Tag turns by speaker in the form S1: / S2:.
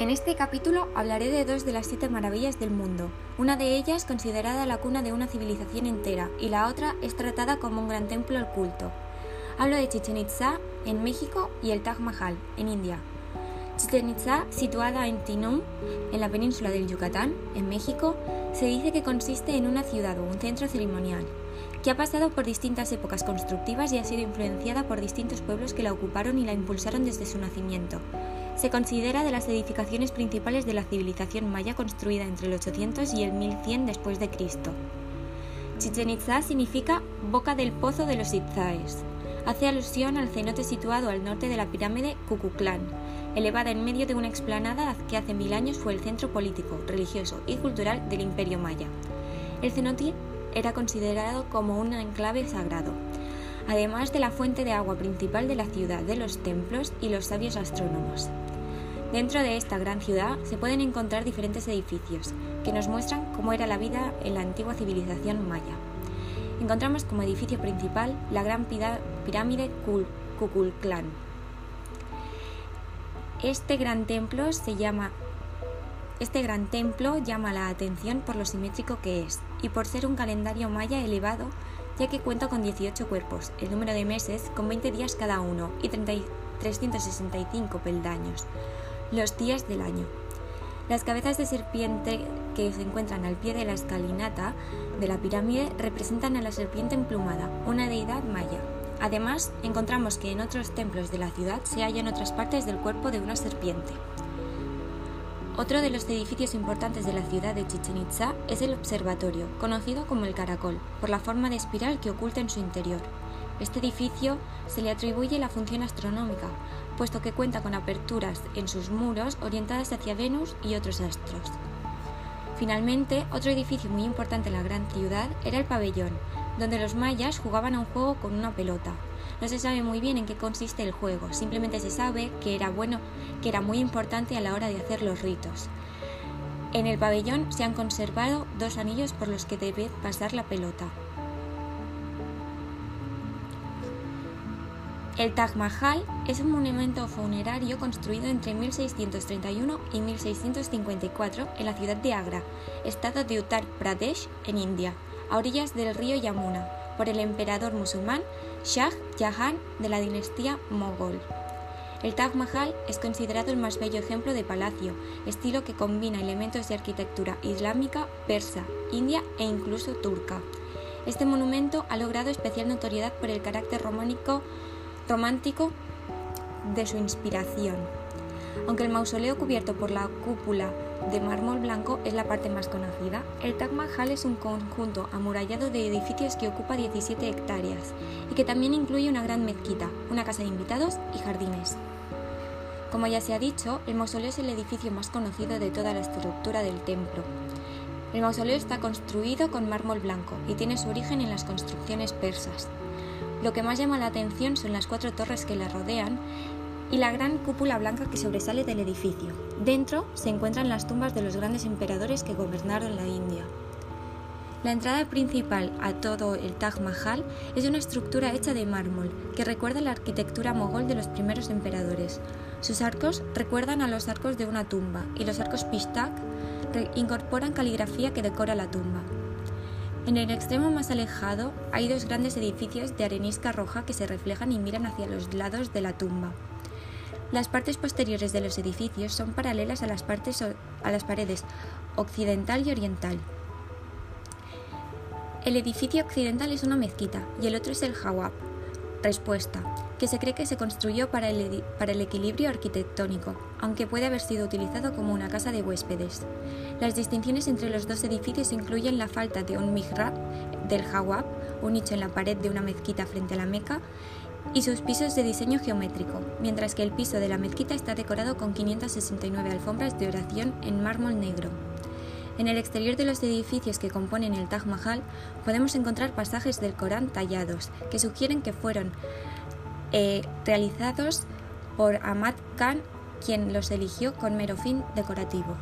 S1: En este capítulo hablaré de dos de las siete maravillas del mundo. Una de ellas considerada la cuna de una civilización entera y la otra es tratada como un gran templo al culto. Hablo de Chichen Itza en México y el Taj Mahal en India. Chichen Itza, situada en Tinum, en la península del Yucatán, en México, se dice que consiste en una ciudad o un centro ceremonial, que ha pasado por distintas épocas constructivas y ha sido influenciada por distintos pueblos que la ocuparon y la impulsaron desde su nacimiento. Se considera de las edificaciones principales de la civilización maya construida entre el 800 y el 1100 después de Cristo. Chichen Itza significa boca del pozo de los Itzaes. Hace alusión al cenote situado al norte de la pirámide Cucuclán, elevada en medio de una explanada que hace mil años fue el centro político, religioso y cultural del imperio maya. El cenote era considerado como un enclave sagrado, además de la fuente de agua principal de la ciudad, de los templos y los sabios astrónomos. Dentro de esta gran ciudad se pueden encontrar diferentes edificios que nos muestran cómo era la vida en la antigua civilización maya. Encontramos como edificio principal la gran pirámide Kukulcán. Este gran templo se llama este llama la atención por lo simétrico que es y por ser un calendario maya elevado, ya que cuenta con 18 cuerpos, el número de meses con 20 días cada uno y 365 peldaños, los días del año. Las cabezas de serpiente que se encuentran al pie de la escalinata de la pirámide representan a la serpiente emplumada, una deidad maya. Además, encontramos que en otros templos de la ciudad se hallan otras partes del cuerpo de una serpiente. Otro de los edificios importantes de la ciudad de Chichen Itza es el observatorio, conocido como el Caracol, por la forma de espiral que oculta en su interior. Este edificio se le atribuye la función astronómica, puesto que cuenta con aperturas en sus muros orientadas hacia Venus y otros astros. Finalmente, otro edificio muy importante en la gran ciudad era el pabellón, donde los mayas jugaban a un juego con una pelota, no se sabe muy bien en qué consiste el juego, simplemente se sabe que era bueno, que era muy importante a la hora de hacer los ritos. En el pabellón se han conservado dos anillos por los que debe pasar la pelota. El Taj Mahal es un monumento funerario construido entre 1631 y 1654 en la ciudad de Agra, estado de Uttar Pradesh, en India, a orillas del río Yamuna, por el emperador musulmán Shah Jahan de la dinastía mogol. El Taj Mahal es considerado el más bello ejemplo de palacio, estilo que combina elementos de arquitectura islámica, persa, india e incluso turca. Este monumento ha logrado especial notoriedad por el carácter romántico de su inspiración. Aunque el mausoleo cubierto por la cúpula de mármol blanco es la parte más conocida, el Taj Mahal es un conjunto amurallado de edificios que ocupa 17 hectáreas y que también incluye una gran mezquita, una casa de invitados y jardines. Como ya se ha dicho, el mausoleo es el edificio más conocido de toda la estructura del templo. El mausoleo está construido con mármol blanco y tiene su origen en las construcciones persas. Lo que más llama la atención son las cuatro torres que la rodean y la gran cúpula blanca que sobresale del edificio. Dentro se encuentran las tumbas de los grandes emperadores que gobernaron la India. La entrada principal a todo el Taj Mahal es una estructura hecha de mármol que recuerda la arquitectura mogol de los primeros emperadores. Sus arcos recuerdan a los arcos de una tumba y los arcos Pishtak incorporan caligrafía que decora la tumba. En el extremo más alejado hay dos grandes edificios de arenisca roja que se reflejan y miran hacia los lados de la tumba. Las partes posteriores de los edificios son paralelas a las, partes, a las paredes occidental y oriental. El edificio occidental es una mezquita y el otro es el Jawab. Respuesta, que se cree que se construyó para el, para el, equilibrio arquitectónico, aunque puede haber sido utilizado como una casa de huéspedes. Las distinciones entre los dos edificios incluyen la falta de un mihrab del Jawab, un nicho en la pared de una mezquita frente a la Meca, y sus pisos de diseño geométrico, mientras que el piso de la mezquita está decorado con 569 alfombras de oración en mármol negro. En el exterior de los edificios que componen el Taj Mahal podemos encontrar pasajes del Corán tallados que sugieren que fueron eh, realizados por Ahmad Khan, quien los eligió con mero fin decorativo.